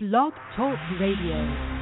Blog Talk Radio.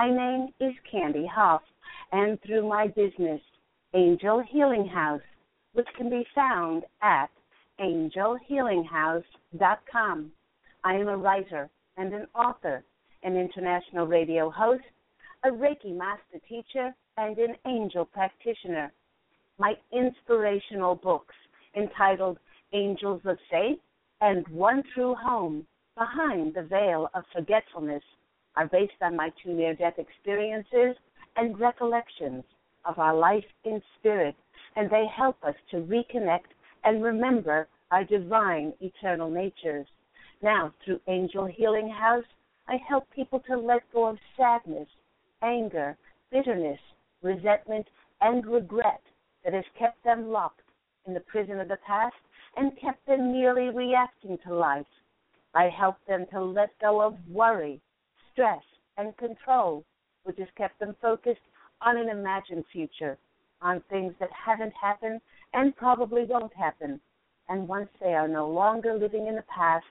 My name is Candy Hough, and through my business, Angel Healing House, which can be found at angelhealinghouse.com, I am a writer and an author, an international radio host, a Reiki master teacher, and an angel practitioner. My inspirational books entitled Angels of Faith and One True Home Behind the Veil of Forgetfulness are based on my two near death experiences and recollections of our life in spirit, and they help us to reconnect and remember our divine eternal natures. Now, through Angel Healing House, I help people to let go of sadness, anger, bitterness, resentment, and regret that has kept them locked in the prison of the past and kept them merely reacting to life. I help them to let go of worry, stress, and control, which has kept them focused on an imagined future, on things that haven't happened and probably won't happen. And once they are no longer living in the past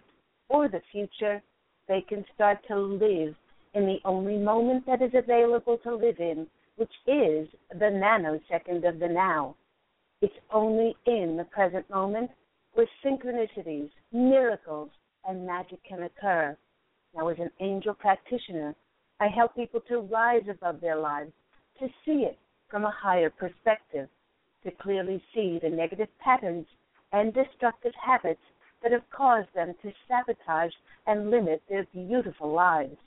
or the future, they can start to live in the only moment that is available to live in, which is the nanosecond of the now. It's only in the present moment where synchronicities, miracles, and magic can occur. Now, as an angel practitioner, I help people to rise above their lives, to see it from a higher perspective, to clearly see the negative patterns and destructive habits that have caused them to sabotage and limit their beautiful lives.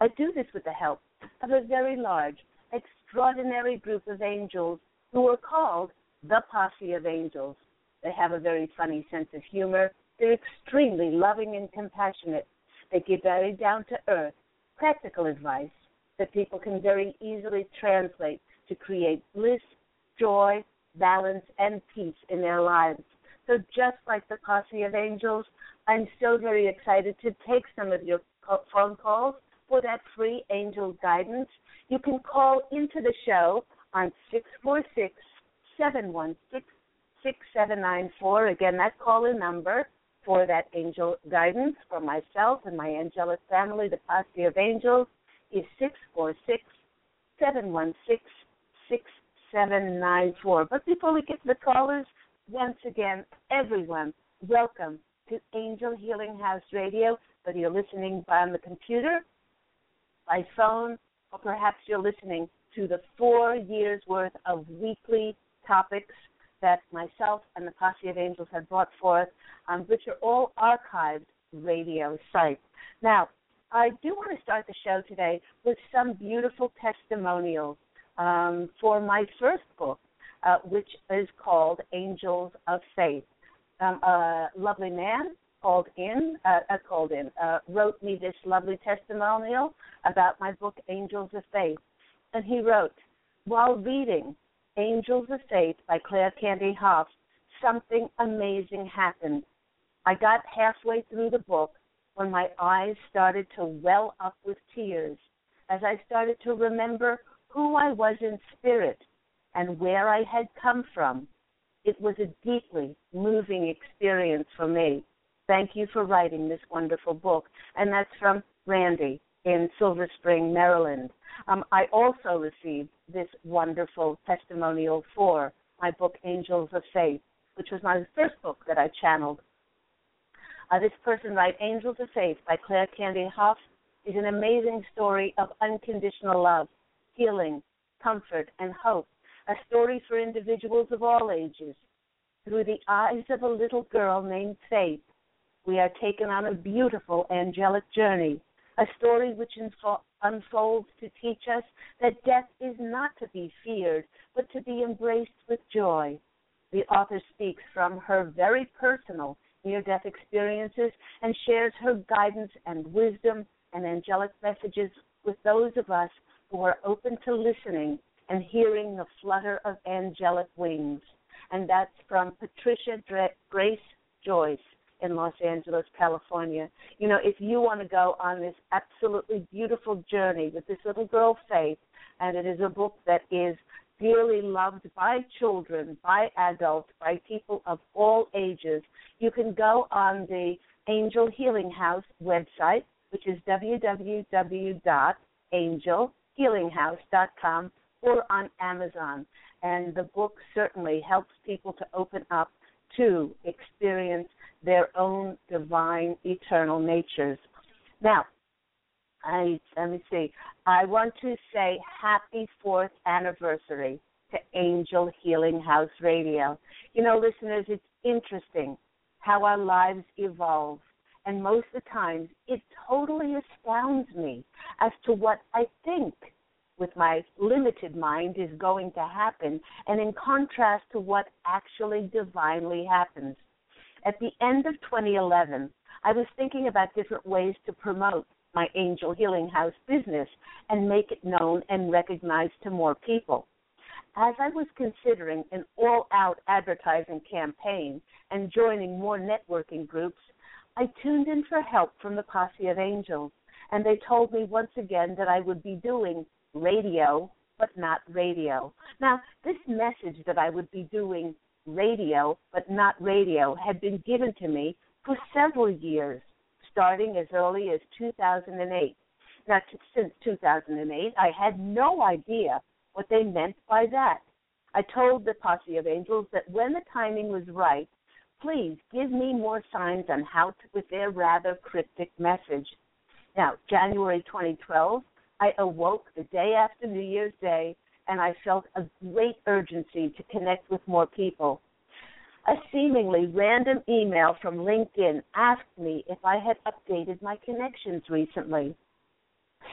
I do this with the help of a very large, extraordinary group of angels who are called the Posse of Angels. They have a very funny sense of humor. They're extremely loving and compassionate. They give very down to earth, practical advice that people can very easily translate to create bliss, joy, balance, and peace in their lives. So, just like the Posse of Angels, I'm so very excited to take some of your phone calls for that free angel guidance. You can call into the show on 646 716 6794. Again, that call in number for that angel guidance for myself and my angelic family, the Posse of Angels, is 646 716 6794. But before we get to the callers, once again, everyone, welcome to Angel Healing House Radio, whether you're listening by on the computer, by phone, or perhaps you're listening to the four years worth of weekly topics that myself and the Posse of Angels have brought forth, um, which are all archived radio sites. Now, I do want to start the show today with some beautiful testimonials um, for my first book, uh, which is called Angels of Faith. Um, a lovely man called in, uh, uh, called in, uh, wrote me this lovely testimonial about my book Angels of Faith, and he wrote, while reading Angels of Faith by Claire Candy Hough, something amazing happened. I got halfway through the book when my eyes started to well up with tears as I started to remember who I was in spirit and where I had come from. It was a deeply moving experience for me. Thank you for writing this wonderful book. And that's from Randy in Silver Spring, Maryland. Um, I also received this wonderful testimonial for my book, Angels of Faith, which was my first book that I channeled. Uh, this person writes Angels of Faith by Claire Candy Hough is an amazing story of unconditional love, healing, comfort, and hope a story for individuals of all ages. Through the eyes of a little girl named Faith, we are taken on a beautiful angelic journey, a story which info- unfolds to teach us that death is not to be feared, but to be embraced with joy. The author speaks from her very personal near death experiences and shares her guidance and wisdom and angelic messages with those of us who are open to listening and hearing the flutter of angelic wings. And that's from Patricia Grace Joyce in Los Angeles, California. You know, if you want to go on this absolutely beautiful journey with this little girl, Faith, and it is a book that is dearly loved by children, by adults, by people of all ages, you can go on the Angel Healing House website, which is www.angelhealinghouse.com or on Amazon. And the book certainly helps people to open up to experience their own divine eternal natures. Now, I let me see. I want to say happy fourth anniversary to Angel Healing House Radio. You know, listeners, it's interesting how our lives evolve. And most of the times, it totally astounds me as to what I think with my limited mind is going to happen, and in contrast to what actually divinely happens. At the end of 2011, I was thinking about different ways to promote my Angel Healing House business and make it known and recognized to more people. As I was considering an all out advertising campaign and joining more networking groups, I tuned in for help from the Posse of Angels, and they told me once again that I would be doing radio, but not radio. Now, this message that I would be doing radio, but not radio, had been given to me for several years, starting as early as 2008. Now, t- since 2008, I had no idea what they meant by that. I told the posse of angels that when the timing was right, please give me more signs on how to, with their rather cryptic message. Now, January 2012, I awoke the day after New Year's Day and I felt a great urgency to connect with more people. A seemingly random email from LinkedIn asked me if I had updated my connections recently.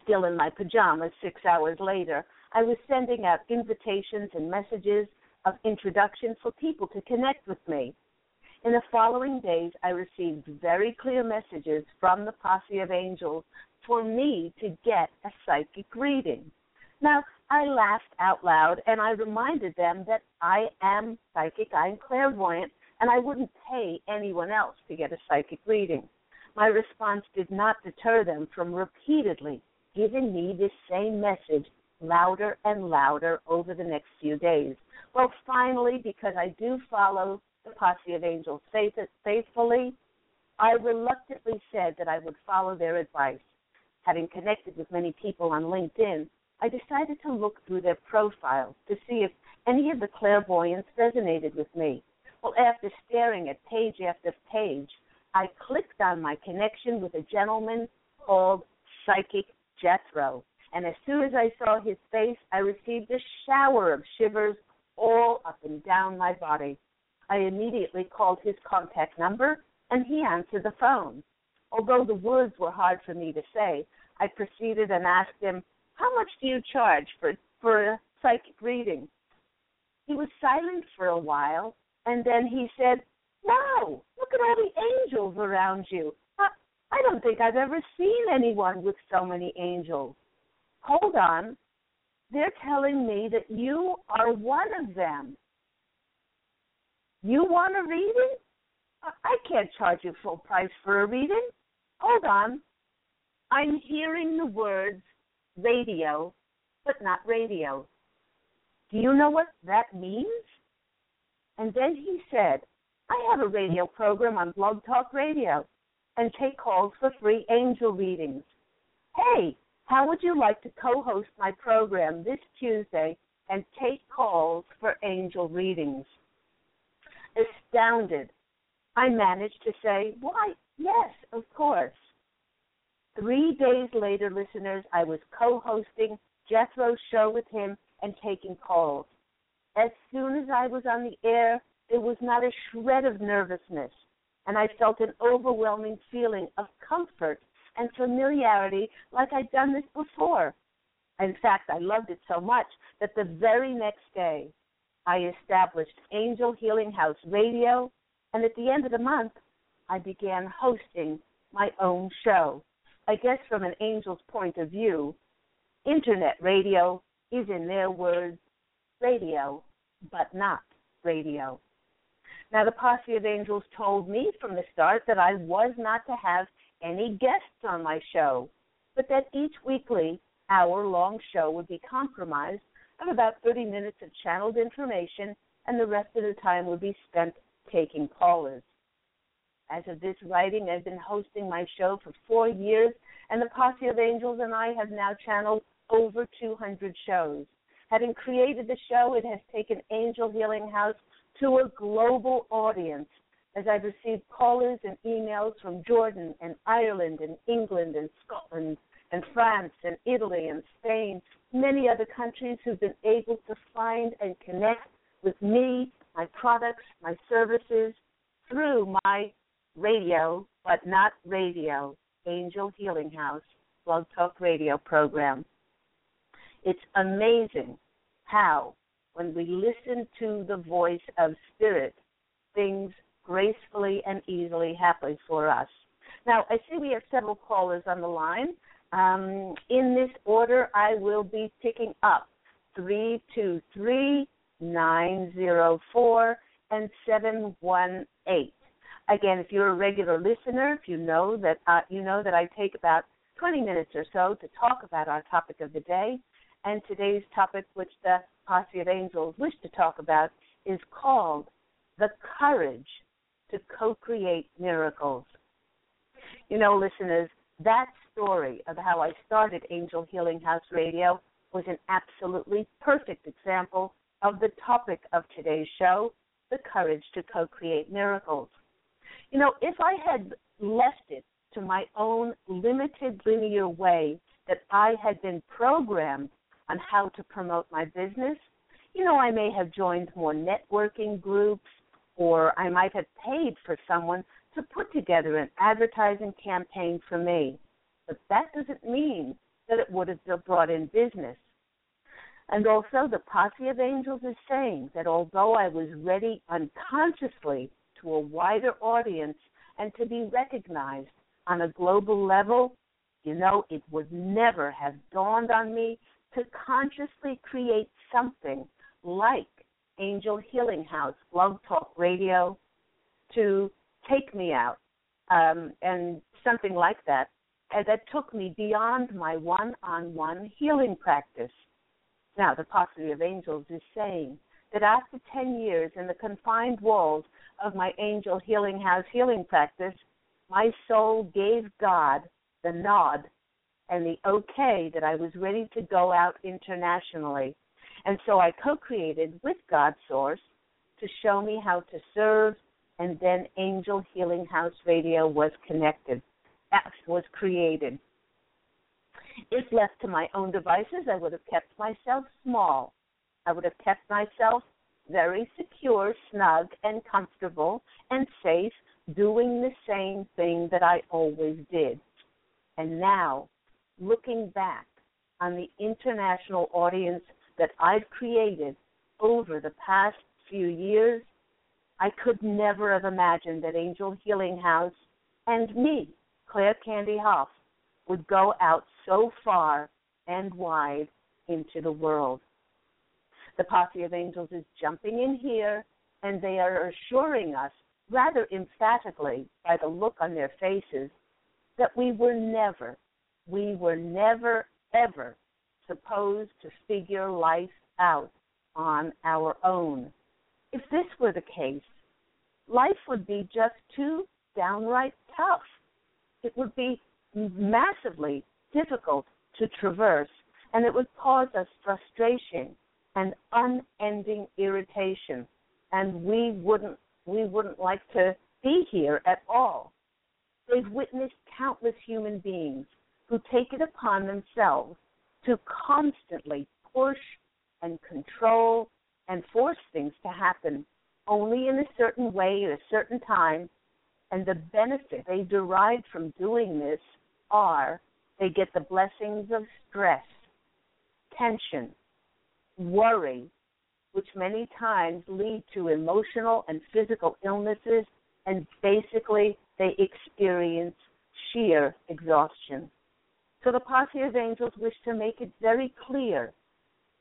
Still in my pajamas six hours later, I was sending out invitations and messages of introduction for people to connect with me. In the following days, I received very clear messages from the posse of angels for me to get a psychic reading. Now, I laughed out loud and I reminded them that I am psychic, I'm clairvoyant, and I wouldn't pay anyone else to get a psychic reading. My response did not deter them from repeatedly giving me this same message louder and louder over the next few days. Well, finally, because I do follow the Posse of Angels faithfully, I reluctantly said that I would follow their advice. Having connected with many people on LinkedIn, I decided to look through their profiles to see if any of the clairvoyance resonated with me. Well, after staring at page after page, I clicked on my connection with a gentleman called Psychic Jethro. And as soon as I saw his face, I received a shower of shivers all up and down my body. I immediately called his contact number, and he answered the phone. Although the words were hard for me to say, I proceeded and asked him, How much do you charge for, for a psychic reading? He was silent for a while, and then he said, Wow, look at all the angels around you. I, I don't think I've ever seen anyone with so many angels. Hold on. They're telling me that you are one of them. You want a reading? I can't charge you full price for a reading. Hold on. I'm hearing the words radio, but not radio. Do you know what that means? And then he said, I have a radio program on Blog Talk Radio and take calls for free angel readings. Hey, how would you like to co host my program this Tuesday and take calls for angel readings? Astounded, I managed to say, Why, yes, of course. Three days later, listeners, I was co hosting Jethro's show with him and taking calls. As soon as I was on the air, there was not a shred of nervousness, and I felt an overwhelming feeling of comfort and familiarity like I'd done this before. In fact, I loved it so much that the very next day I established Angel Healing House Radio, and at the end of the month, I began hosting my own show. I guess from an angel's point of view, internet radio is, in their words, radio, but not radio. Now, the Posse of Angels told me from the start that I was not to have any guests on my show, but that each weekly hour long show would be compromised of about 30 minutes of channeled information, and the rest of the time would be spent taking callers. As of this writing, I've been hosting my show for four years, and the Posse of Angels and I have now channeled over 200 shows. Having created the show, it has taken Angel Healing House to a global audience as I've received callers and emails from Jordan and Ireland and England and Scotland and France and Italy and Spain, many other countries who've been able to find and connect with me, my products, my services through my radio, but not radio, Angel Healing House Blog Talk Radio program. It's amazing how, when we listen to the voice of Spirit, things gracefully and easily happen for us. Now, I see we have several callers on the line. Um, in this order, I will be picking up 323 904 and 718. Again, if you're a regular listener, if you know that uh, you know that I take about 20 minutes or so to talk about our topic of the day, and today's topic, which the Posse of Angels wish to talk about, is called the courage to co create miracles. You know, listeners, that story of how I started Angel Healing House Radio was an absolutely perfect example of the topic of today's show the courage to co create miracles. You know, if I had left it to my own limited linear way that I had been programmed on how to promote my business, you know, I may have joined more networking groups or I might have paid for someone to put together an advertising campaign for me. But that doesn't mean that it would have brought in business. And also, the Posse of Angels is saying that although I was ready unconsciously to a wider audience and to be recognized on a global level, you know, it would never have dawned on me to consciously create something like Angel Healing House Blog Talk Radio to take me out um, and something like that, and that took me beyond my one-on-one healing practice. Now, the Posse of Angels is saying that after 10 years in the confined walls of my angel healing house healing practice, my soul gave God the nod and the okay that I was ready to go out internationally. And so I co created with God Source to show me how to serve, and then Angel Healing House Radio was connected, was created. If left to my own devices, I would have kept myself small. I would have kept myself very secure, snug, and comfortable and safe, doing the same thing that I always did. And now, looking back on the international audience that I've created over the past few years, I could never have imagined that Angel Healing House and me, Claire Candy Hough, would go out so far and wide into the world. The Posse of Angels is jumping in here, and they are assuring us, rather emphatically by the look on their faces, that we were never, we were never, ever supposed to figure life out on our own. If this were the case, life would be just too downright tough. It would be massively difficult to traverse, and it would cause us frustration and unending irritation, and we wouldn't we wouldn't like to be here at all. They've witnessed countless human beings who take it upon themselves to constantly push and control and force things to happen only in a certain way at a certain time. And the benefit they derive from doing this are they get the blessings of stress, tension, worry, which many times lead to emotional and physical illnesses, and basically they experience sheer exhaustion. So the Posse of Angels wish to make it very clear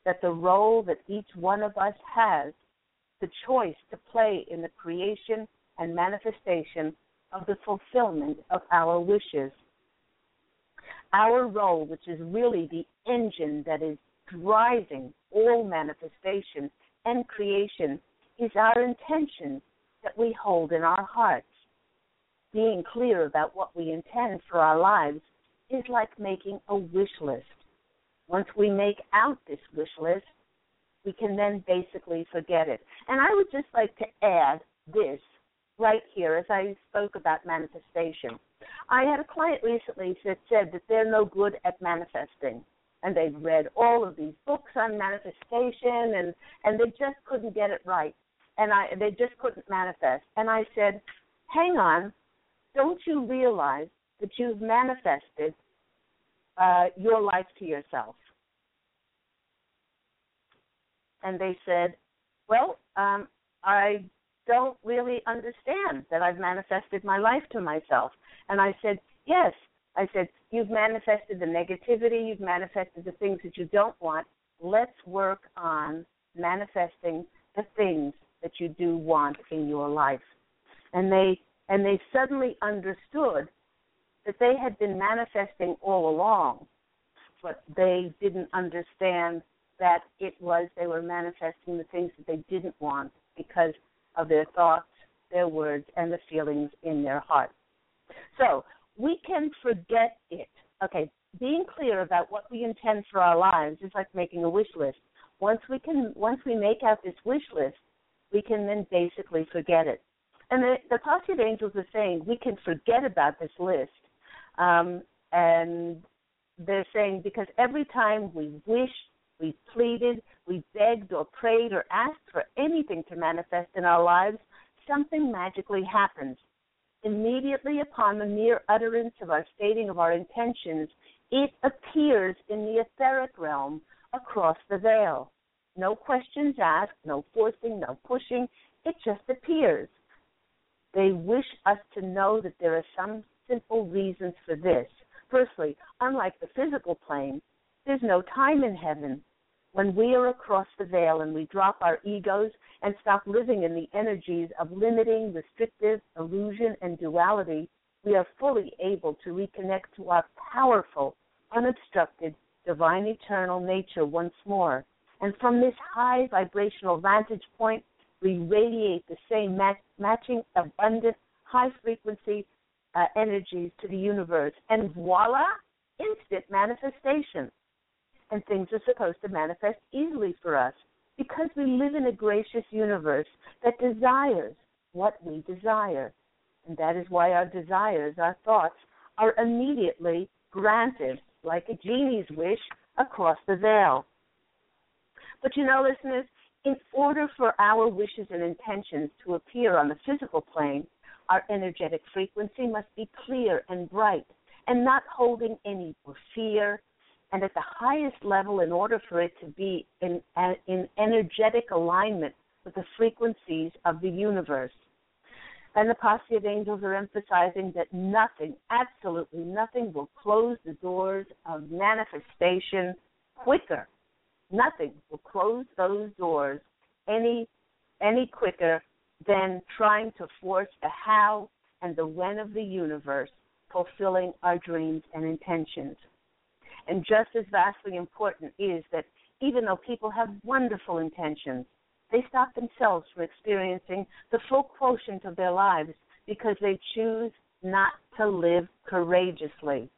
that the role that each one of us has, the choice to play in the creation and manifestation of the fulfillment of our wishes. Our role, which is really the engine that is driving all manifestation and creation, is our intention that we hold in our hearts. Being clear about what we intend for our lives is like making a wish list. Once we make out this wish list, we can then basically forget it. And I would just like to add this right here as I spoke about manifestation. I had a client recently that said that they're no good at manifesting. And they've read all of these books on manifestation and, and they just couldn't get it right. And I they just couldn't manifest. And I said, Hang on, don't you realize that you've manifested uh, your life to yourself? And they said, Well, um, I don't really understand that I've manifested my life to myself. And I said, Yes. I said, You've manifested the negativity, you've manifested the things that you don't want. Let's work on manifesting the things that you do want in your life. And they and they suddenly understood that they had been manifesting all along, but they didn't understand that it was they were manifesting the things that they didn't want because of their thoughts, their words, and the feelings in their heart. So we can forget it. Okay, being clear about what we intend for our lives is like making a wish list. Once we can, once we make out this wish list, we can then basically forget it. And the, the of Angels are saying we can forget about this list. Um, and they're saying because every time we wish, we pleaded, we begged or prayed or asked for anything to manifest in our lives, something magically happens. Immediately upon the mere utterance of our stating of our intentions, it appears in the etheric realm across the veil. No questions asked, no forcing, no pushing. It just appears. They wish us to know that there are some simple reasons for this. Firstly, unlike the physical plane, there's no time in heaven. When we are across the veil and we drop our egos and stop living in the energies of limiting, restrictive, illusion, and duality, we are fully able to reconnect to our powerful, unobstructed, divine eternal nature once more. And from this high vibrational vantage point, we radiate the same mat- matching, abundant, high frequency uh, energies to the universe. And voila, instant manifestation. And things are supposed to manifest easily for us because we live in a gracious universe that desires what we desire. And that is why our desires, our thoughts, are immediately granted, like a genie's wish across the veil. But you know, listeners, in order for our wishes and intentions to appear on the physical plane, our energetic frequency must be clear and bright and not holding any fear. And at the highest level, in order for it to be in, in energetic alignment with the frequencies of the universe. And the posse of angels are emphasizing that nothing, absolutely nothing, will close the doors of manifestation quicker. Nothing will close those doors any any quicker than trying to force the how and the when of the universe fulfilling our dreams and intentions. And just as vastly important is that even though people have wonderful intentions, they stop themselves from experiencing the full quotient of their lives because they choose not to live courageously.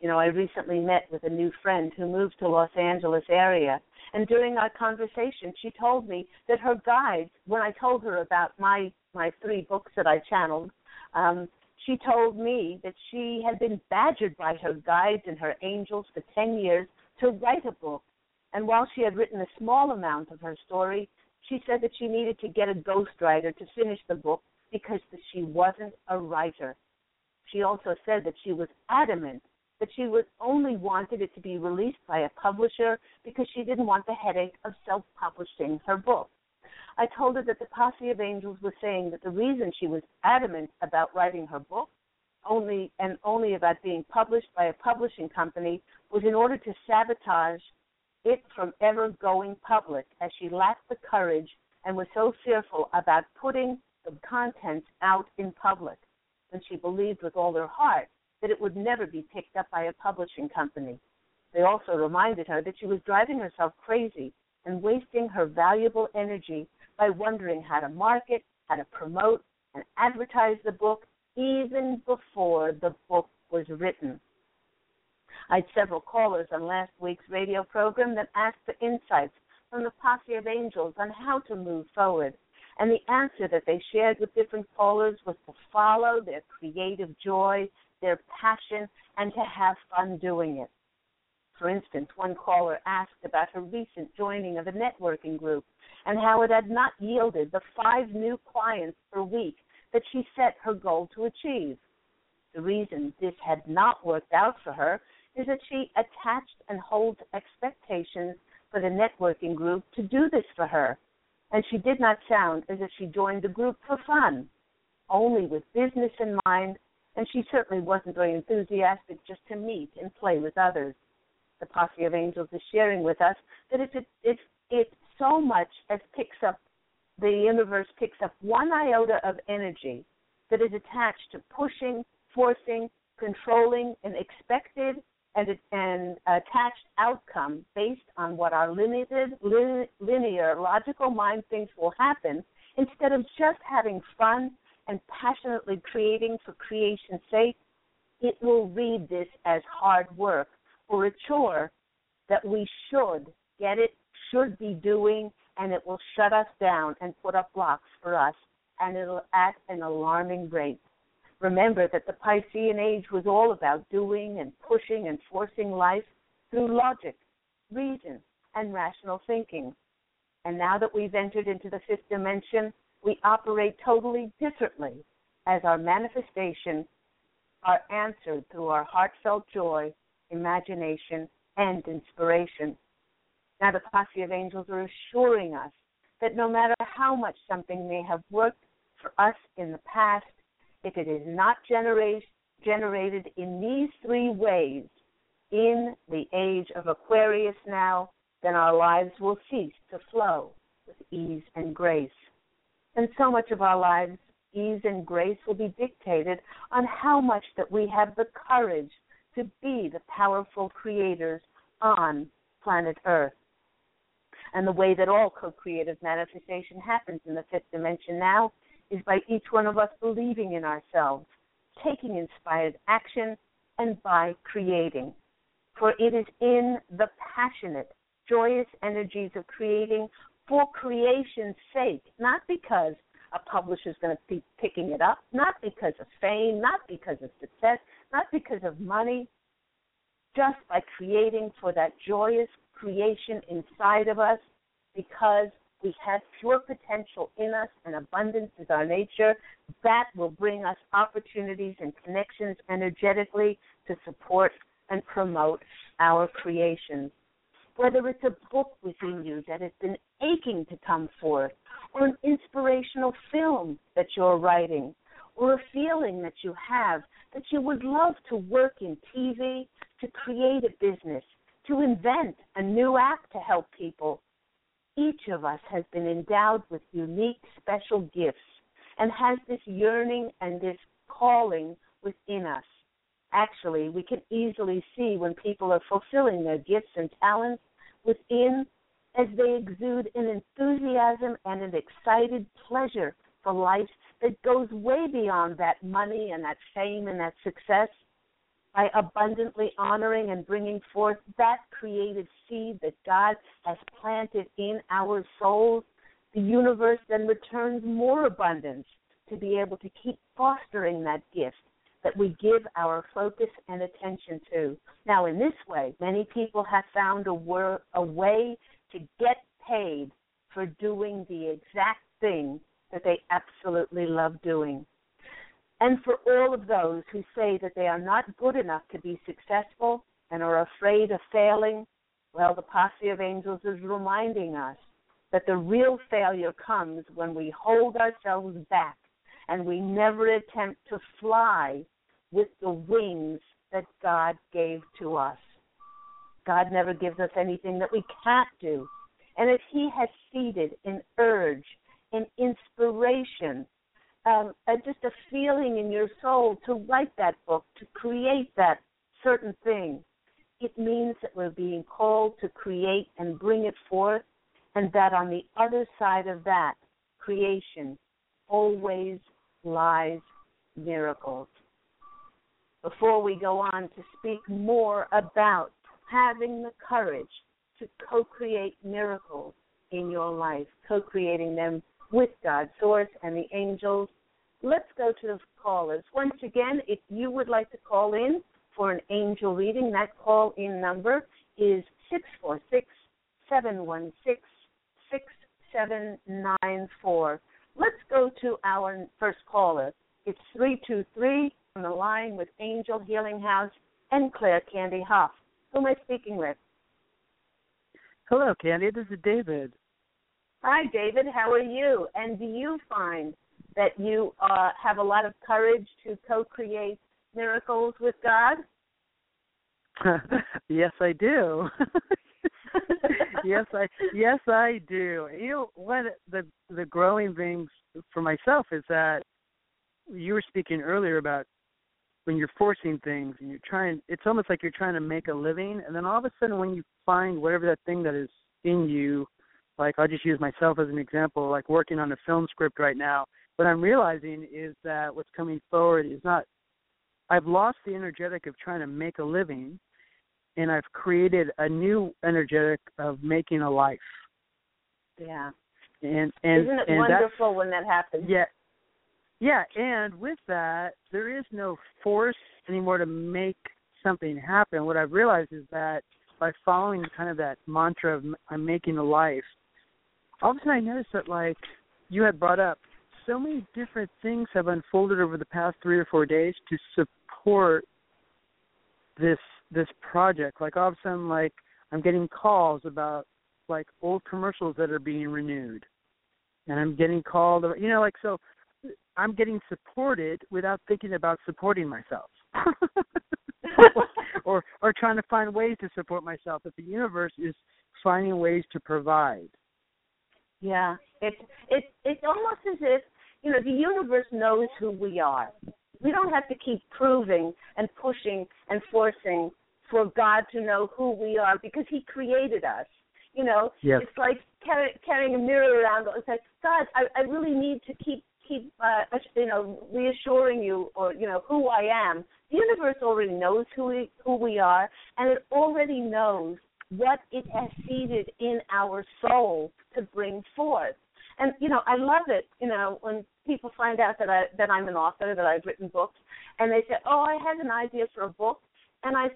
You know, I recently met with a new friend who moved to Los Angeles area, and during our conversation, she told me that her guides, when I told her about my my three books that I channeled, um, she told me that she had been badgered by her guides and her angels for 10 years to write a book and while she had written a small amount of her story, she said that she needed to get a ghostwriter to finish the book because she wasn't a writer. She also said that she was adamant that she was only wanted it to be released by a publisher because she didn't want the headache of self-publishing her book. I told her that the posse of angels was saying that the reason she was adamant about writing her book only and only about being published by a publishing company was in order to sabotage it from ever going public as she lacked the courage and was so fearful about putting the contents out in public when she believed with all her heart that it would never be picked up by a publishing company. They also reminded her that she was driving herself crazy and wasting her valuable energy by wondering how to market, how to promote, and advertise the book even before the book was written. I had several callers on last week's radio program that asked for insights from the posse of angels on how to move forward. And the answer that they shared with different callers was to follow their creative joy, their passion, and to have fun doing it. For instance, one caller asked about her recent joining of a networking group and how it had not yielded the five new clients per week that she set her goal to achieve. The reason this had not worked out for her is that she attached and holds expectations for the networking group to do this for her. And she did not sound as if she joined the group for fun, only with business in mind, and she certainly wasn't very enthusiastic just to meet and play with others. The posse of angels is sharing with us that if it, if it so much as picks up, the universe picks up one iota of energy that is attached to pushing, forcing, controlling an expected and an attached outcome based on what our limited, linear, logical mind thinks will happen, instead of just having fun and passionately creating for creation's sake, it will read this as hard work or a chore that we should get it, should be doing, and it will shut us down and put up blocks for us, and it'll at an alarming rate. Remember that the Piscean age was all about doing and pushing and forcing life through logic, reason, and rational thinking. And now that we've entered into the fifth dimension, we operate totally differently as our manifestation are answered through our heartfelt joy, imagination, and inspiration. Now, the posse of angels are assuring us that no matter how much something may have worked for us in the past, if it is not generate, generated in these three ways in the age of Aquarius now, then our lives will cease to flow with ease and grace. And so much of our lives ease, and grace will be dictated on how much that we have the courage to be the powerful creators on planet Earth. And the way that all co creative manifestation happens in the fifth dimension now is by each one of us believing in ourselves, taking inspired action, and by creating. For it is in the passionate, joyous energies of creating for creation's sake, not because a publisher is going to keep picking it up, not because of fame, not because of success, not because of money, just by creating for that joyous creation inside of us because we have pure potential in us and abundance is our nature. That will bring us opportunities and connections energetically to support and promote our creations. Whether it's a book within you that has been aching to come forth, or an inspirational film that you're writing, or a feeling that you have that you would love to work in TV, to create a business, to invent a new app to help people. Each of us has been endowed with unique, special gifts and has this yearning and this calling within us. Actually, we can easily see when people are fulfilling their gifts and talents within as they exude an enthusiasm and an excited pleasure for life that goes way beyond that money and that fame and that success by abundantly honoring and bringing forth that creative seed that God has planted in our souls, the universe then returns more abundance to be able to keep fostering that gift that we give our focus and attention to. Now, in this way, many people have found a, wor- a way to get paid for doing the exact thing that they absolutely love doing. And for all of those who say that they are not good enough to be successful and are afraid of failing, well, the posse of angels is reminding us that the real failure comes when we hold ourselves back and we never attempt to fly with the wings that God gave to us. God never gives us anything that we can't do. And if He has seeded an urge, an inspiration, um, uh, just a feeling in your soul to write that book, to create that certain thing, it means that we're being called to create and bring it forth, and that on the other side of that creation always lies miracles. Before we go on to speak more about having the courage to co create miracles in your life, co creating them with God, Source, and the angels. Let's go to the callers. Once again, if you would like to call in for an angel reading, that call in number is 646 716 6794. Let's go to our first caller. It's 323 on the line with Angel Healing House and Claire Candy Hough. Who am I speaking with? Hello, Candy. This is David. Hi, David. How are you? And do you find that you uh, have a lot of courage to co-create miracles with God? yes, I do. yes, I yes I do. You know, one the the growing things for myself is that you were speaking earlier about when you're forcing things and you're trying it's almost like you're trying to make a living and then all of a sudden when you find whatever that thing that is in you like I'll just use myself as an example like working on a film script right now what I'm realizing is that what's coming forward is not I've lost the energetic of trying to make a living and I've created a new energetic of making a life. Yeah. And and Isn't it and wonderful when that happens? Yeah, yeah, and with that, there is no force anymore to make something happen. What I've realized is that by following kind of that mantra of I'm making a life, all of a sudden I noticed that like you had brought up, so many different things have unfolded over the past three or four days to support this this project. Like all of a sudden, like I'm getting calls about like old commercials that are being renewed, and I'm getting called. You know, like so I'm getting supported without thinking about supporting myself. or or trying to find ways to support myself that the universe is finding ways to provide. Yeah. It's it's it's almost as if you know, the universe knows who we are. We don't have to keep proving and pushing and forcing for God to know who we are because He created us. You know, yes. it's like carry, carrying a mirror around. It's like God, I, I really need to keep keep uh, you know reassuring you or you know who I am. The universe already knows who we who we are, and it already knows what it has seeded in our soul to bring forth. And you know, I love it. You know, when people find out that I that I'm an author, that I've written books, and they say, "Oh, I had an idea for a book," and I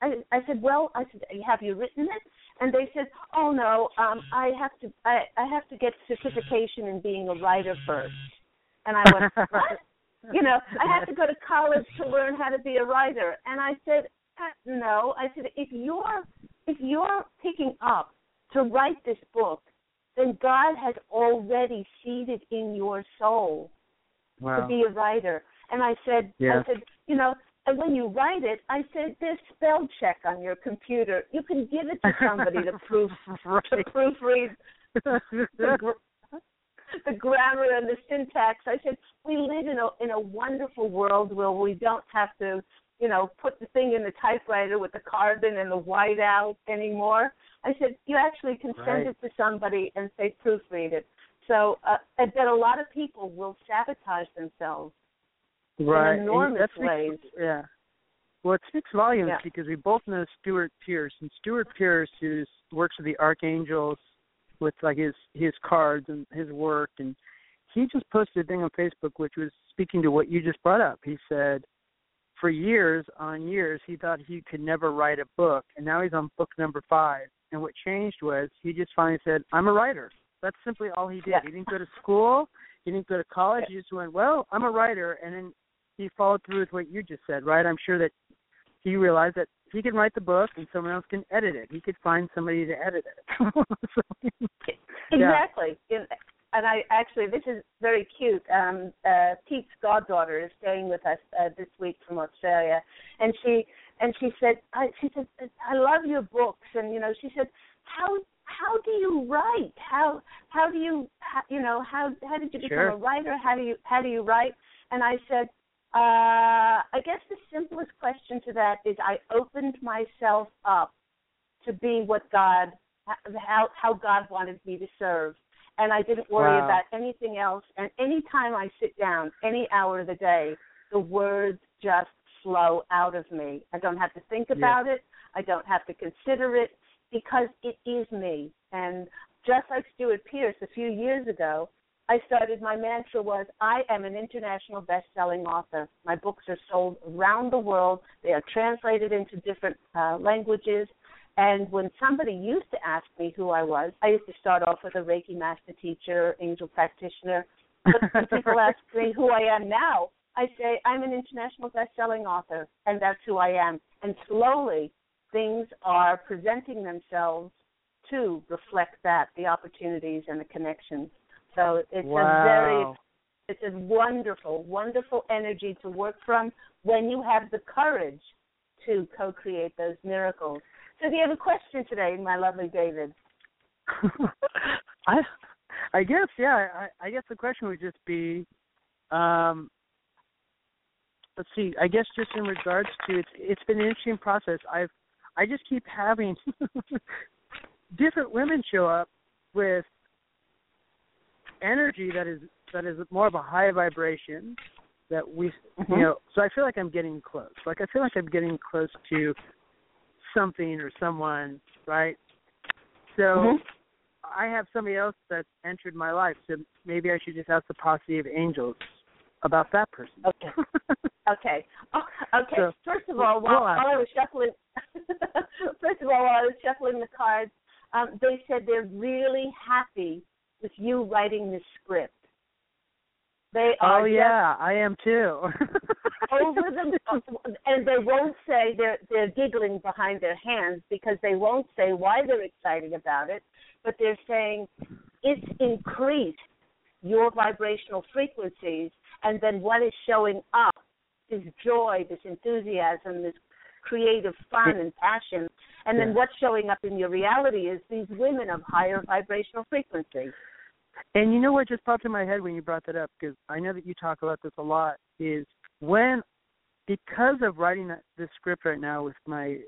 I, I said, "Well, I said, have you written it?" And they said, "Oh no, um, I have to I, I have to get certification in being a writer first. And I went, "What?" you know, I have to go to college to learn how to be a writer. And I said, "No." I said, "If you're if you're picking up to write this book, then God has already seeded in your soul wow. to be a writer." And I said, yes. "I said, you know." And when you write it, I said, "There's spell check on your computer. You can give it to somebody to proof right. to proofread the, the grammar and the syntax." I said, "We live in a in a wonderful world where we don't have to, you know, put the thing in the typewriter with the carbon and the white out anymore." I said, "You actually can send Right. it to somebody and say proofread it." So uh, I bet a lot of people will sabotage themselves right. in enormous speaks- ways. Yeah. Well, it speaks volumes Yeah. because we both know Stewart Pearce, and Stewart Pearce, who works with the Archangels, with like his his cards and his work, and he just posted a thing on Facebook which was speaking to what you just brought up. He said, for years on years, he thought he could never write a book, and now he's on book number five. And what changed was he just finally said, "I'm a writer." That's simply all he did. Yeah. He didn't go to school. He didn't go to college. He just went, "Well, I'm a writer," and then he followed through with what you just said, right? I'm sure that he realized that he can write the book and someone else can edit it. He could find somebody to edit it. so. Exactly. And and I actually, this is very cute. Um, uh, Pete's goddaughter is staying with us uh, this week from Australia, and she and she said, I, she said, I love your books, and you know, she said, how how do you write? How how do you how, you know how how did you become Sure. a writer? How do you how do you write? And I said, uh, I guess the simplest question to that is I opened myself up to be what God how how God wanted me to serve. And I didn't worry Wow. about anything else. And any time I sit down, any hour of the day, the words just flow out of me. I don't have to think Yeah. about it. I don't have to consider it because it is me. And just like Stewart Pearce a few years ago, I started my mantra was I am an international best-selling author. My books are sold around the world. They are translated into different uh, languages. And when somebody used to ask me who I was, I used to start off with a Reiki master teacher, angel practitioner. But when people ask me who I am now, I say I'm an international best-selling author, and that's who I am. And slowly, things are presenting themselves to reflect that, the opportunities and the connections. So it's a very it's a wonderful, wonderful energy to work from when you have the courage to co-create those miracles. So do you have a question today, my lovely David? I I guess yeah. I, I guess the question would just be, um, let's see. I guess just in regards to it's it's been an interesting process. I've I just keep having different women show up with energy that is that is more of a high vibration that we Mhm. you know so i feel like i'm getting close like i feel like i'm getting close to something or someone right so Mhm. i have somebody else that's entered my life so maybe i should just ask the posse of angels about that person Okay. Okay. Oh, okay. So, first of all, while, while I was shuffling, first of all, while I was shuffling the cards, um, they said they're really happy with you writing this script. They are oh yeah i am too over the, and they won't say they're they're giggling behind their hands because they won't say why they're excited about it, but they're saying it's increased your vibrational frequencies, and then what is showing up is joy, this enthusiasm, this creative fun and passion. And then Yeah. what's showing up in your reality is these women of higher vibrational frequency. And you know what just popped in my head when you brought that up because I know that you talk about this a lot is when because of writing this script right now with my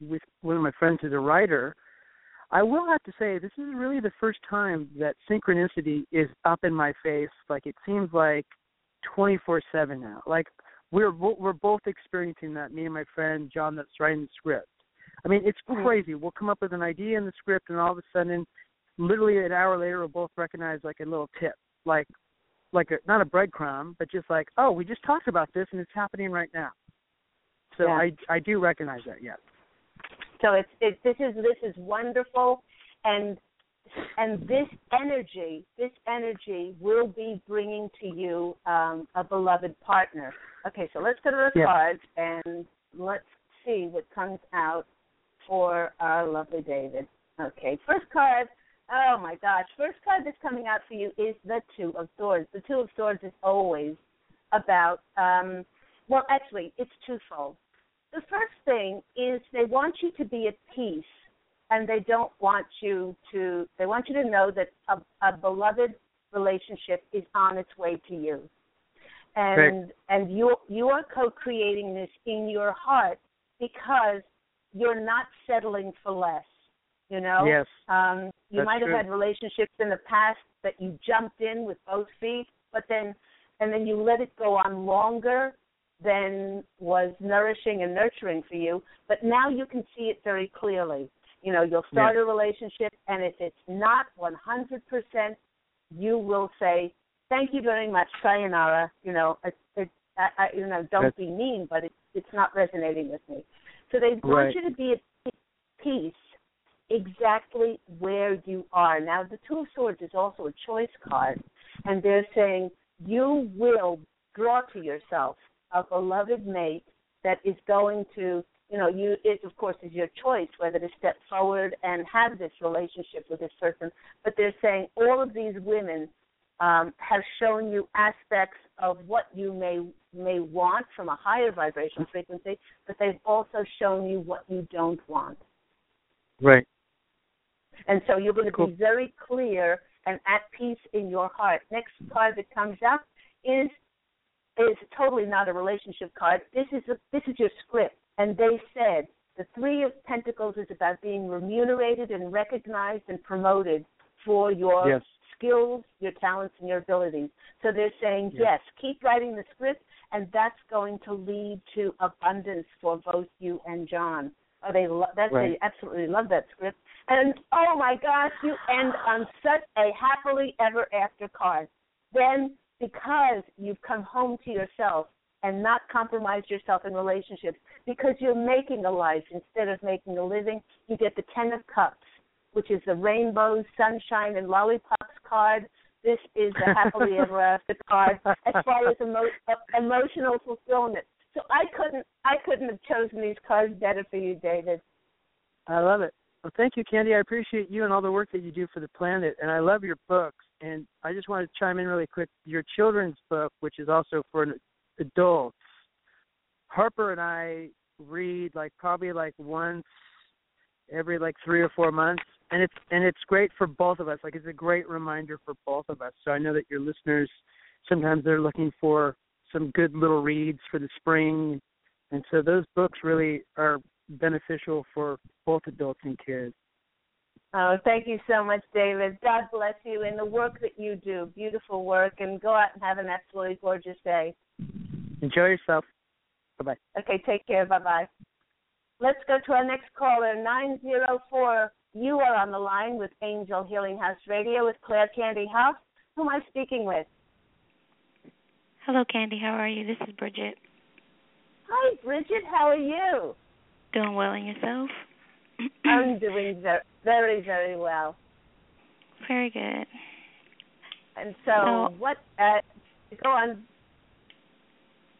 with one of my friends who's a writer, I will have to say this is really the first time that synchronicity is up in my face. Like it seems like twenty four seven now. Like we're we're both experiencing that. Me and my friend John, that's writing the script. I mean, it's mm-hmm. crazy. We'll come up with an idea in the script, and all of a sudden, literally an hour later, we'll both recognize like a little tip, like like a, not a breadcrumb, but just like, oh, we just talked about this, and it's happening right now. So yeah. I I do recognize that. Yes. So it's it, this is this is wonderful, and and this energy this energy will be bringing to you um, a beloved partner. Okay, so let's go to the yeah. cards and let's see what comes out for our lovely David. Okay, first card. Oh my gosh, first card that's coming out for you is the Two of Swords. The Two of Swords is always about. Um, well, actually, it's twofold the first thing is they want you to be at peace and they don't want you to they want you to know that a, a beloved relationship is on its way to you and and you you are co-creating this in your heart because you're not settling for less you know yes um you That's might have true. had relationships in the past that you jumped in with both feet but then and then you let it go on longer than was nourishing and nurturing for you. But now you can see it very clearly. You know, you'll start yeah. a relationship, and if it's not 100%, you will say, "Thank you very much, sayonara." You know, it, it, I, I, you know, don't That's... be mean, but it, it's not resonating with me. So they want right. you to be at peace exactly where you are. Now, the Two of Swords is also a choice card, and they're saying you will draw to yourself a beloved mate that is going to, you know, you it of course is your choice whether to step forward and have this relationship with this person. But they're saying all of these women um, have shown you aspects of what you may may want from a higher vibration frequency, but they've also shown you what you don't want. Right. And so you're going to cool. be very clear and at peace in your heart. Next card that comes up is is totally not a relationship card. This is a, this is your script, and they said the Three of Pentacles is about being remunerated and recognized and promoted for your yes. skills, your talents, and your abilities. So they're saying yes. yes, keep writing the script, and that's going to lead to abundance for both you and John. Oh, they lo- that right. they absolutely love that script. And oh my gosh, you end on such a happily ever after card. Then because you've come home to yourself and not compromised yourself in relationships because you're making a life instead of making a living. You get the Ten of Cups, which is the rainbows, sunshine, and lollipops card. This is the happily ever after card as far as emo- uh, emotional fulfillment. So I couldn't I couldn't have chosen these cards better for you, David. I love it. Well, thank you, Candy. I appreciate you and all the work that you do for the planet, and I love your books. And I just want to chime in really quick. Your children's book, which is also for adults, Harper and I read like probably like once every like three or four months, and it's and it's great for both of us. Like it's a great reminder for both of us. So I know that your listeners sometimes they're looking for some good little reads for the spring, and so those books really are beneficial for both adults and kids. Oh, thank you so much, David. God bless you in the work that you do. Beautiful work, and go out and have an absolutely gorgeous day. Enjoy yourself. Bye bye. Okay, take care. Bye bye. Let's go to our next caller, 904. You are on the line with Angel Healing House Radio with Claire Candy Hough. Who am I speaking with? Hello, Candy. How are you? This is Bridget. Hi, Bridget. How are you? Doing well, and yourself? I'm doing very, very, very well. Very good. And so, so what? Uh, go on.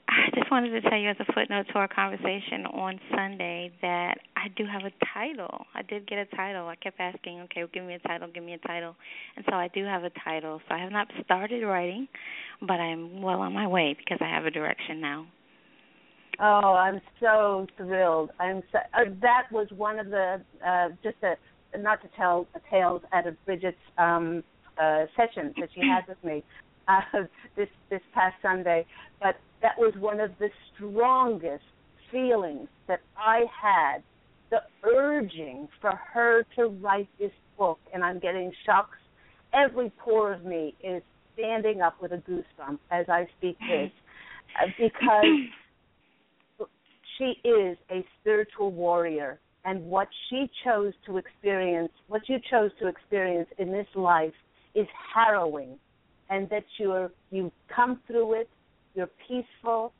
I just wanted to tell you as a footnote to our conversation on Sunday that I do have a title. I did get a title. I kept asking, okay, well, give me a title, give me a title. And so I do have a title. So I have not started writing, but I'm well on my way because I have a direction now. Oh, I'm so thrilled. I'm so, uh, that was one of the uh, just a not to tell tales out of Bridget's um, uh, session that she had with me uh, this this past Sunday. But that was one of the strongest feelings that I had. The urging for her to write this book, and I'm getting shocks. Every pore of me is standing up with a goosebump as I speak this, uh, because she is a spiritual warrior and what she chose to experience, what you chose to experience in this life is harrowing and that you're you come through it, you're peaceful,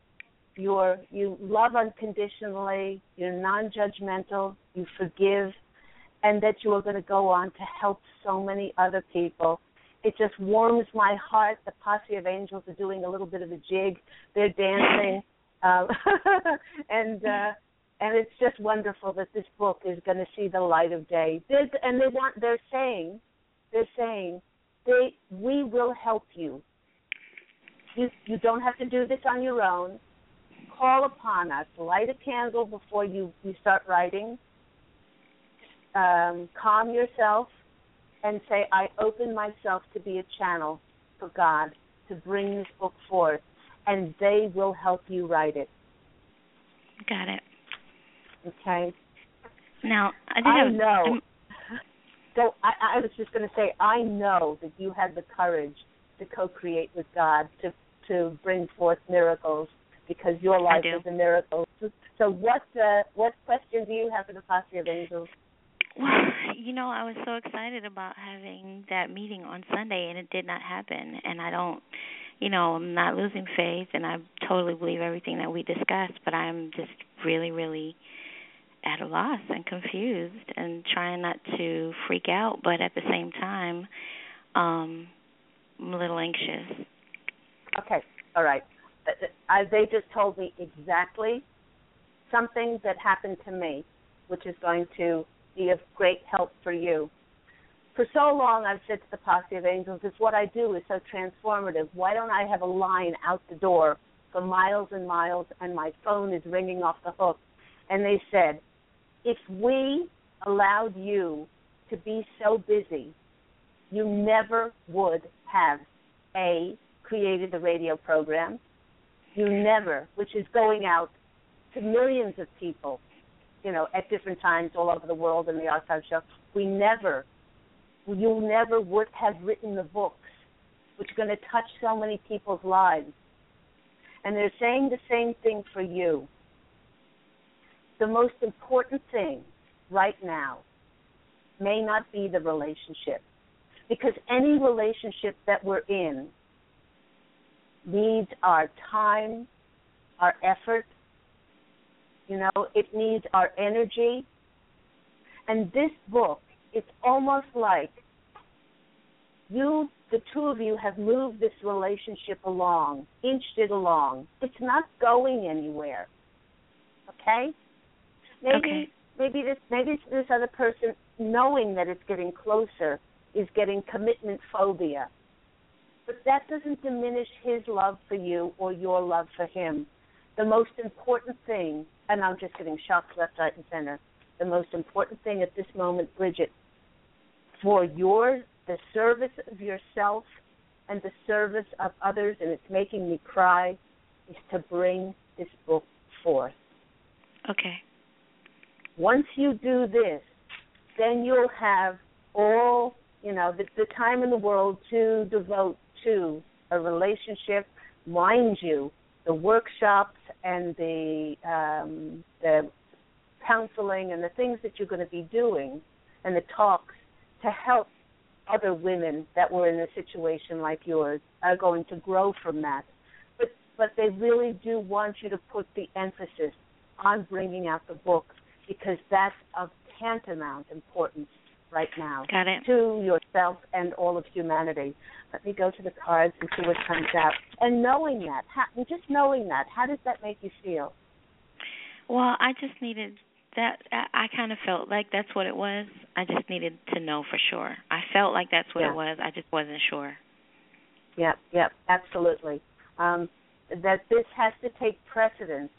you're you love unconditionally, you're non-judgmental, you forgive and that you are going to go on to help so many other people. It just warms my heart. The posse of angels are doing a little bit of a jig. They're dancing. Um, and uh and it's just wonderful that this book is going to see the light of day. They're, and they want they're saying they're saying they we will help you. You you don't have to do this on your own. Call upon us. Light a candle before you you start writing. Um, calm yourself and say, I open myself to be a channel for God to bring this book forth, and they will help you write it. Got it. Okay. Now I did I have, know. um, So I, I was just going to say, I know that you had the courage to co-create with God to to bring forth miracles because your life is a miracle. So, so what uh, what question do you have for the posse of angels? Well, you know, I was so excited about having that meeting on Sunday, and it did not happen. And I don't, you know, I'm not losing faith, and I totally believe everything that we discussed. But I'm just really, really at a loss and confused, and trying not to freak out, but at the same time, um, I'm a little anxious. Okay, all right. Uh, uh, they just told me exactly something that happened to me, which is going to be of great help for you. For so long, I've said to the posse of angels, "It's what I do is so transformative. Why don't I have a line out the door for miles and miles, and my phone is ringing off the hook?" And they said, "If we allowed you to be so busy, you never would have a created the radio program. You never, which is going out to millions of people, you know, at different times all over the world in the archive show. We never, you never would have written the books, which are going to touch so many people's lives. And they're saying the same thing for you. The most important thing right now may not be the relationship, because any relationship that we're in needs our time, our effort. You know, it needs our energy. And this book, it's almost like you, the two of you, have moved this relationship along, inched it along. It's not going anywhere. Okay? Maybe Okay. maybe this maybe this other person knowing that it's getting closer is getting commitment phobia but that doesn't diminish his love for you or your love for him. The most important thing, and I'm just getting shocked left, right, and center. The most important thing at this moment, Bridget, for your the service of yourself and the service of others, and it's making me cry, is to bring this book forth. Okay. Once you do this, then you'll have all you know the, the time in the world to devote to a relationship. Mind you, the workshops and the um, the counseling and the things that you're going to be doing and the talks to help other women that were in a situation like yours are going to grow from that. But but they really do want you to put the emphasis on bringing out the book because that's of tantamount importance right now Got it. to yourself and all of humanity. Let me go to the cards and see what comes out. And knowing that, how, just knowing that, how does that make you feel? Well, I just needed that. I, I kind of felt like that's what it was. I just needed to know for sure. I felt like that's what Yeah. it was. I just wasn't sure. Yep, yep, absolutely. Um, that this has to take precedence.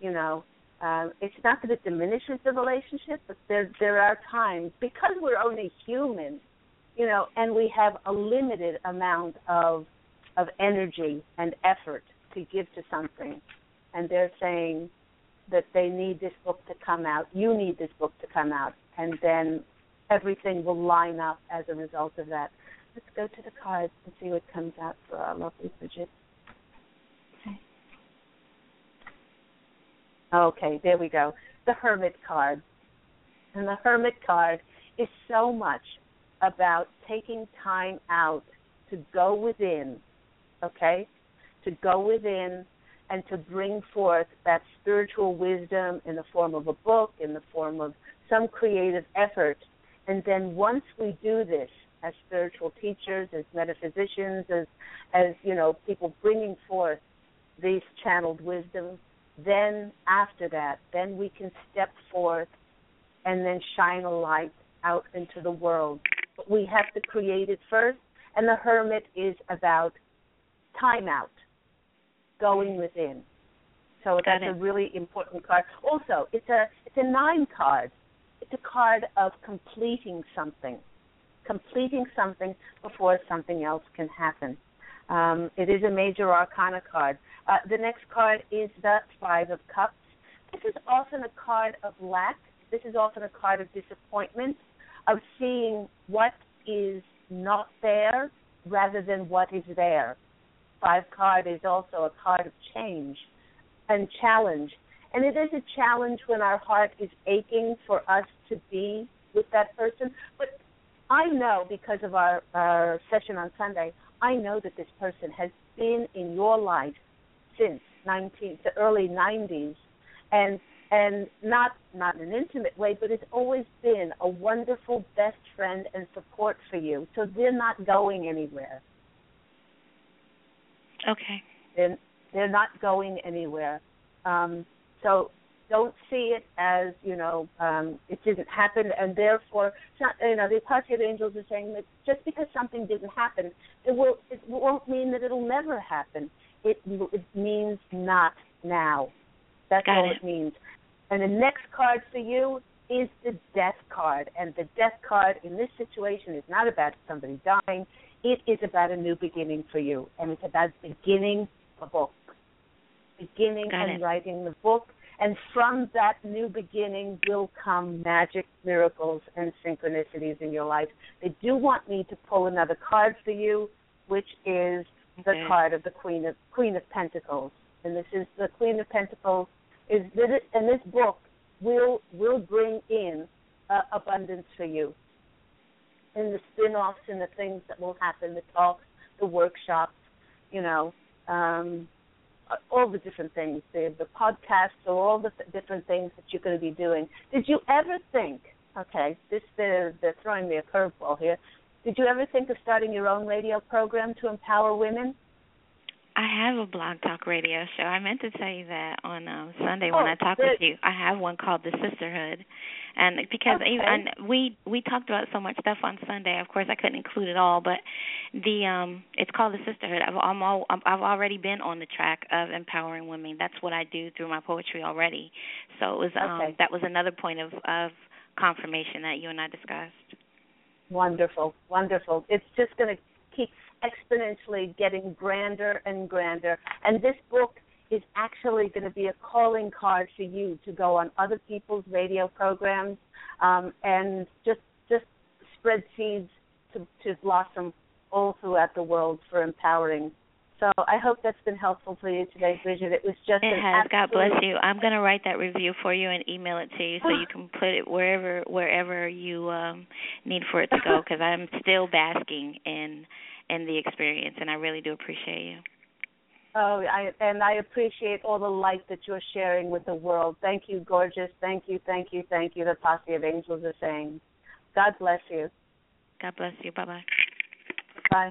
You know, um, it's not that it diminishes the relationship, but there there are times because we're only human. you know, and we have a limited amount of of energy and effort to give to something, and they're saying that they need this book to come out. You need this book to come out, and then everything will line up as a result of that. Let's go to the cards and see what comes out for our lovely Bridget. Okay. Okay, there we go. The Hermit card. And the Hermit card is so much about taking time out to go within, okay? To go within and to bring forth that spiritual wisdom in the form of a book, in the form of some creative effort. And then once we do this as spiritual teachers, as metaphysicians, as as you know, people bringing forth these channeled wisdoms, then after that, then we can step forth and then shine a light out into the world. But we have to create it first, and the hermit is about time out, going within. So Got that's it. a really important card. Also, it's a it's a nine card. It's a card of completing something, completing something before something else can happen. Um, it is a major arcana card. Uh, the next card is the Five of Cups. This is often a card of lack. This is often a card of disappointment, of seeing what is not there rather than what is there. Five card is also a card of change and challenge. And it is a challenge when our heart is aching for us to be with that person. But I know because of our, our session on Sunday, I know that this person has been in your life since 19 the early 90s, and and not not in an intimate way, but it's always been a wonderful best friend and support for you. So they're not going anywhere. Okay. They're they're not going anywhere. Um, so don't see it as you know um, it didn't happen, and therefore, not, you know, the Akashic Angels are saying that just because something didn't happen, it will it won't mean that it'll never happen. It it means not now. That's Got all it. it means. And the next card for you is the death card, and the death card in this situation is not about somebody dying. It is about a new beginning for you, and it's about beginning a book, beginning Got and it. writing the book. And from that new beginning will come magic, miracles, and synchronicities in your life. They do want me to pull another card for you, which is the Okay. card of the Queen of Queen of Pentacles. And this is the Queen of Pentacles is and this book will will bring in uh, abundance for you. In the spin-offs and the things that will happen, the talks, the workshops, you know, um, all the different things, the the podcasts, or all the th- different things that you're going to be doing. Did you ever think? Okay, this they're, they're throwing me a curveball here. Did you ever think of starting your own radio program to empower women? I have a blog talk radio show. I meant to tell you that on um Sunday when Oh, I talked good. with you. I have one called the Sisterhood, and because Okay. even and we we talked about so much stuff on Sunday. Of course, I couldn't include it all, but the um it's called the Sisterhood. I've I'm all, I've already been on the track of empowering women. That's what I do through my poetry already. So it was um Okay. that was another point of of confirmation that you and I discussed. Wonderful, wonderful. It's just going to keep exponentially getting grander and grander. And this book is actually going to be a calling card for you to go on other people's radio programs um, and just just spread seeds to, to blossom all throughout the world for empowering. So I hope that's been helpful for you today, Bridget. It was just It has. God bless you. I'm going to write that review for you and email it to you so you can put it wherever wherever you um need for it to go because I'm still basking in in the experience and I really do appreciate you. Oh, I, and I appreciate all the light that you're sharing with the world. Thank you, gorgeous. Thank you, thank you, thank you. The posse of angels are saying, God bless you. God bless you. Bye bye. Bye.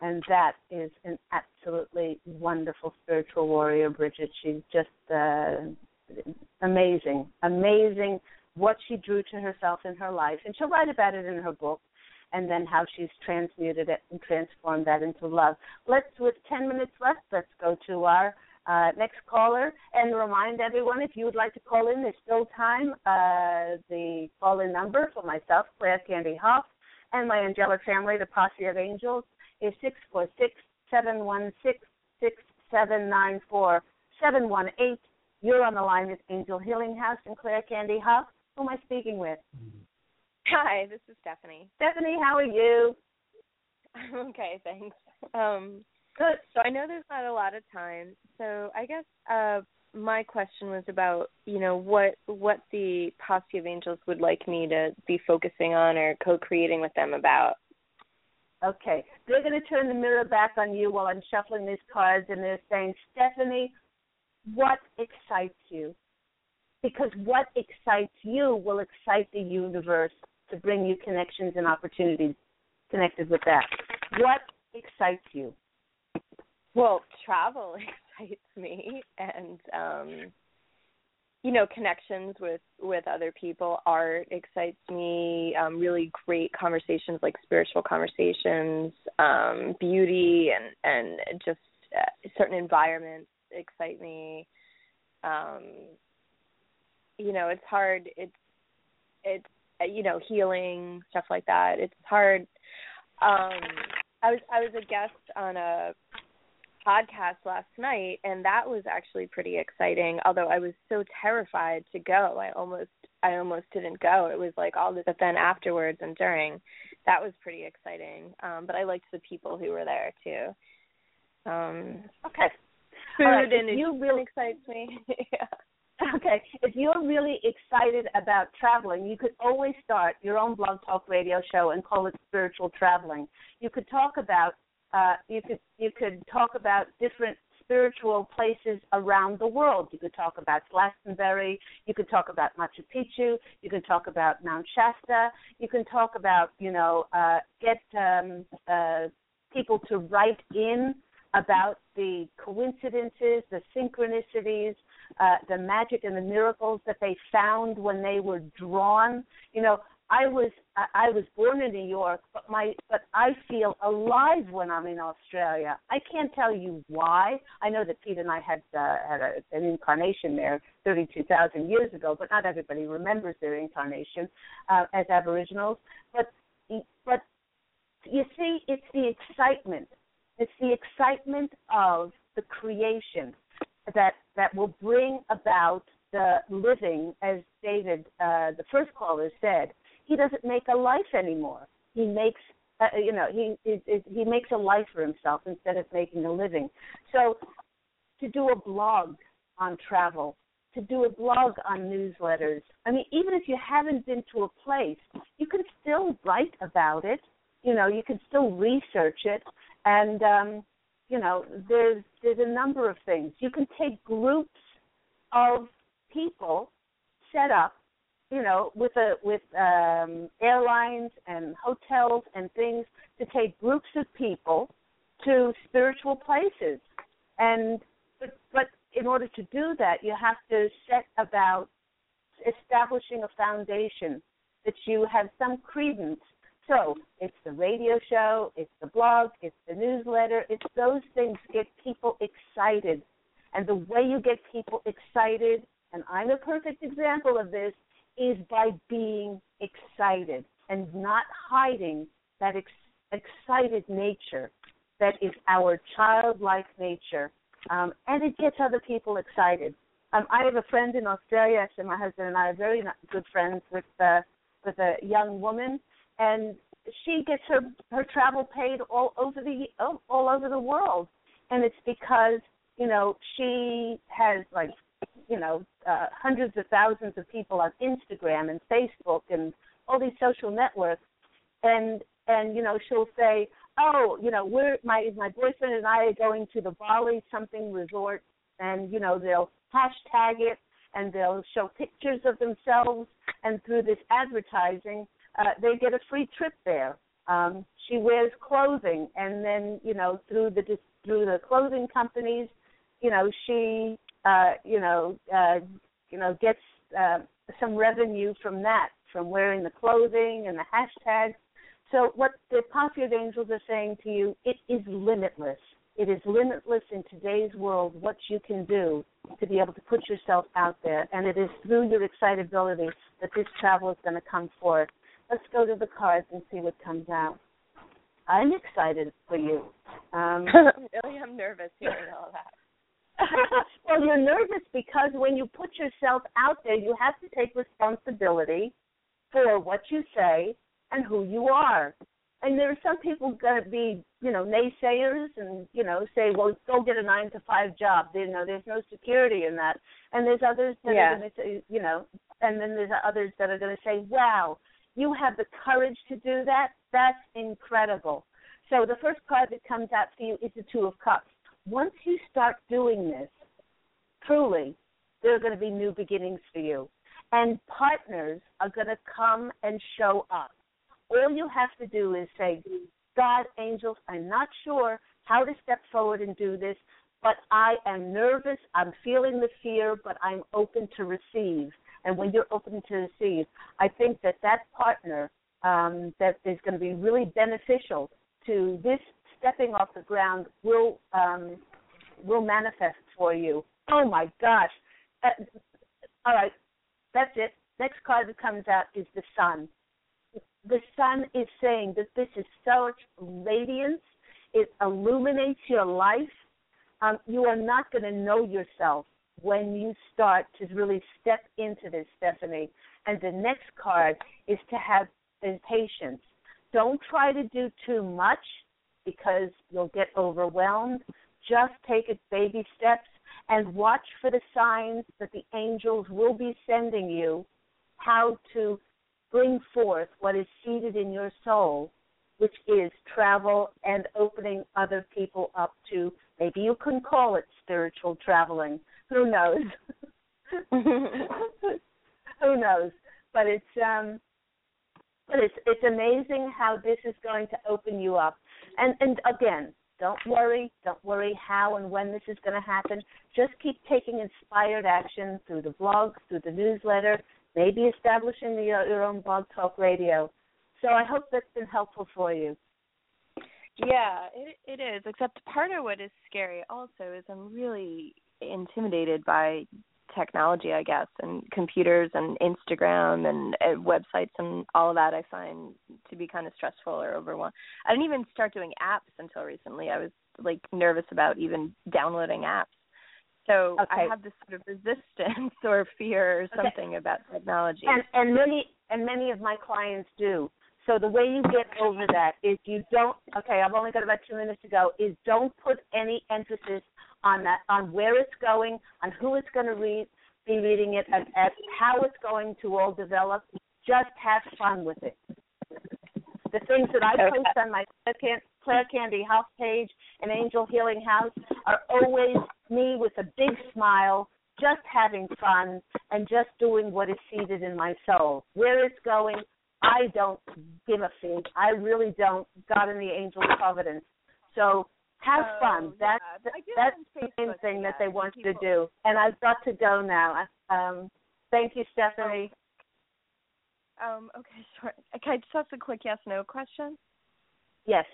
And that is an absolutely wonderful spiritual warrior, Bridget. She's just uh, amazing, amazing what she drew to herself in her life. And she'll write about it in her book and then how she's transmuted it and transformed that into love. Let's, with 10 minutes left, let's go to our Uh, next caller, and remind everyone if you would like to call in, there's still time. Uh, the call in number for myself, Claire Candy Hough, and my angelic family, the Posse of Angels, is 646 716 6794 718. You're on the line with Angel Healing House and Claire Candy Hough. Who am I speaking with? Hi, this is Stephanie. Stephanie, how are you? I'm okay, thanks. Um, Good. So I know there's not a lot of time. So I guess uh, my question was about you know what what the posse of angels would like me to be focusing on or co-creating with them about. Okay, they're going to turn the mirror back on you while I'm shuffling these cards, and they're saying, Stephanie, what excites you? Because what excites you will excite the universe to bring you connections and opportunities connected with that. What excites you? Well, travel excites me, and um, you know, connections with with other people. Art excites me. Um, really great conversations, like spiritual conversations, um, beauty, and and just uh, certain environments excite me. Um, you know, it's hard. It's it's you know healing stuff like that. It's hard. Um, I was I was a guest on a podcast last night and that was actually pretty exciting although i was so terrified to go. I almost i almost didn't go. It was like all this but then afterwards and during that was pretty exciting. Um but i liked the people who were there too. Um okay. food right. and you really excites me. Yeah Okay, if you're really excited about traveling, you could always start your own blog talk radio show and call it spiritual traveling. You could talk about uh, you could you could talk about different spiritual places around the world. You could talk about Glastonbury. You could talk about Machu Picchu. You could talk about Mount Shasta. You can talk about you know uh, get um, uh, people to write in about the coincidences, the synchronicities, uh, the magic and the miracles that they found when they were drawn. You know, I was I was born in New York, but my but I feel alive when I'm in Australia. I can't tell you why. I know that Pete and I had uh, had a, an incarnation there 32,000 years ago, but not everybody remembers their incarnation uh, as Aboriginals. But but you see, it's the excitement. It's the excitement of the creation that that will bring about the living, as David, uh, the first caller, said he doesn't make a life anymore. He makes uh, you know he it, it, he makes a life for himself instead of making a living. So to do a blog on travel, to do a blog on newsletters. I mean, even if you haven't been to a place, you can still write about it. You know, you can still research it, and um, you know, there's there's a number of things. You can take groups of people set up you know, with a with um, airlines and hotels and things to take groups of people to spiritual places, and but, but in order to do that, you have to set about establishing a foundation that you have some credence. So it's the radio show, it's the blog, it's the newsletter, it's those things get people excited. And the way you get people excited, and I'm a perfect example of this, is by being excited and not hiding that ex- excited nature that is our childlike nature. Um, and it gets other people excited. Um, I have a friend in Australia. Actually, my husband and I are very good friends with uh, with a young woman, and she gets her her travel paid all over the all, over the world, and it's because you know she has like you know uh, hundreds of thousands of people on Instagram and Facebook and all these social networks, and and you know she'll say, oh, you know we're my my boyfriend and I are going to the Bali something resort, and you know they'll hashtag it and they'll show pictures of themselves, and through this advertising, uh, they get a free trip there. Um, she wears clothing, and then you know through the through the clothing companies, you know she uh, you know, uh, you know, gets uh, some revenue from that, from wearing the clothing and the hashtags. So what the of Angels are saying to you, it is limitless. It is limitless in today's world what you can do to be able to put yourself out there. And it is through your excitability that this travel is going to come forth. Let's go to the cards and see what comes out. I'm excited for you. Um, really, I'm nervous hearing all that. well, you're nervous because when you put yourself out there, you have to take responsibility for what you say and who you are. And there are some people going to be, you know, naysayers and, you know, say, well, go get a nine to five job. You know, there's no security in that. And there's others that yeah. are going to say, you know, and then there's others that are going to say, wow, you have the courage to do that. That's incredible. So the first card that comes out for you is the Two of Cups once you start doing this, truly, there are going to be new beginnings for you. And partners are going to come and show up. All you have to do is say, God, angels, I'm not sure how to step forward and do this, but I am nervous. I'm feeling the fear, but I'm open to receive. And when you're open to receive, I think that that partner um, that is going to be really beneficial to this stepping off the ground will um, will manifest for you. Oh my gosh! Uh, all right, that's it. Next card that comes out is the sun. The sun is saying that this is such radiance. It illuminates your life. Um, you are not going to know yourself when you start to really step into this, Stephanie. And the next card is to have patience. Don't try to do too much because you'll get overwhelmed. Just take it baby steps and watch for the signs that the angels will be sending you how to bring forth what is seated in your soul, which is travel and opening other people up to maybe you can call it spiritual traveling. Who knows? Who knows? But it's um but it's it's amazing how this is going to open you up. And and again, don't worry, don't worry how and when this is going to happen. Just keep taking inspired action through the blog, through the newsletter, maybe establishing the, your own blog talk radio. So I hope that's been helpful for you. Yeah, it it is. Except part of what is scary also is I'm really intimidated by technology, I guess, and computers and Instagram and uh, websites and all of that. I find to be kind of stressful or overwhelming. I didn't even start doing apps until recently. I was like nervous about even downloading apps. So okay. I have this sort of resistance or fear or something okay. about technology. And and many and many of my clients do. So the way you get over that is you don't okay, I've only got about two minutes to go, is don't put any emphasis on that, on where it's going, on who it's going to read, be reading it, and, and how it's going to all develop. Just have fun with it. The things that I post on my Claire Candy Hough's page and Angel Healing House are always me with a big smile, just having fun and just doing what is seated in my soul. Where it's going, I don't give a fig. I really don't. God and the angel providence. So have oh, fun. That's yeah. that's the main thing that they want people. you to do. And I've got to go now. Um, thank you, Stephanie. Oh. Um, okay, sure. Can I just ask a quick yes no question? Yes.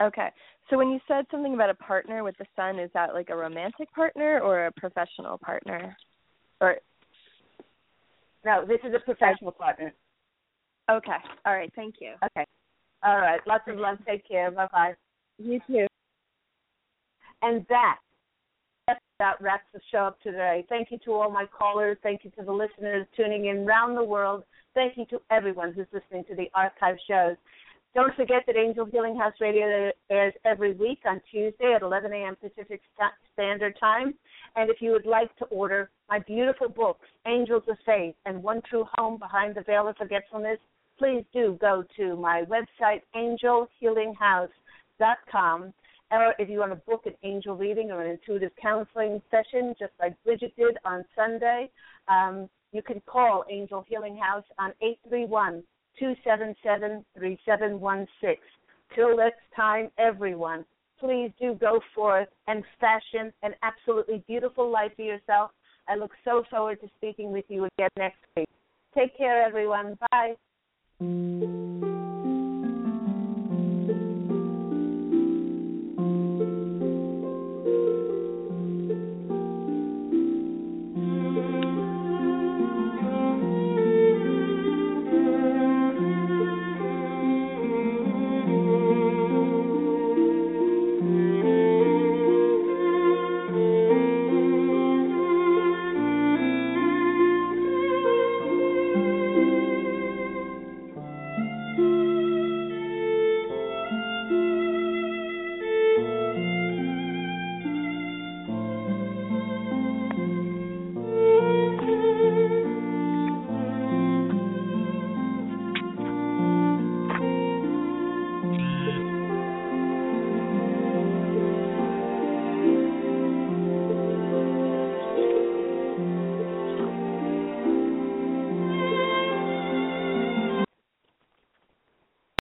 Okay. So when you said something about a partner with the sun, is that like a romantic partner or a professional partner? Or No, this is a professional partner. Okay. All right, thank you. Okay. All right. Lots of love. Take care. Bye bye. You too. And that that wraps the show up today. Thank you to all my callers. Thank you to the listeners tuning in around the world. Thank you to everyone who's listening to the archive shows. Don't forget that Angel Healing House Radio airs every week on Tuesday at 11 a.m. Pacific Standard Time. And if you would like to order my beautiful books, Angels of Faith and One True Home Behind the Veil of Forgetfulness, please do go to my website, angelhealinghouse.com or if you want to book an angel reading or an intuitive counseling session, just like Bridget did on Sunday, um, you can call Angel Healing House on 831 277 3716. Till next time, everyone, please do go forth and fashion an absolutely beautiful life for yourself. I look so forward to speaking with you again next week. Take care, everyone. Bye.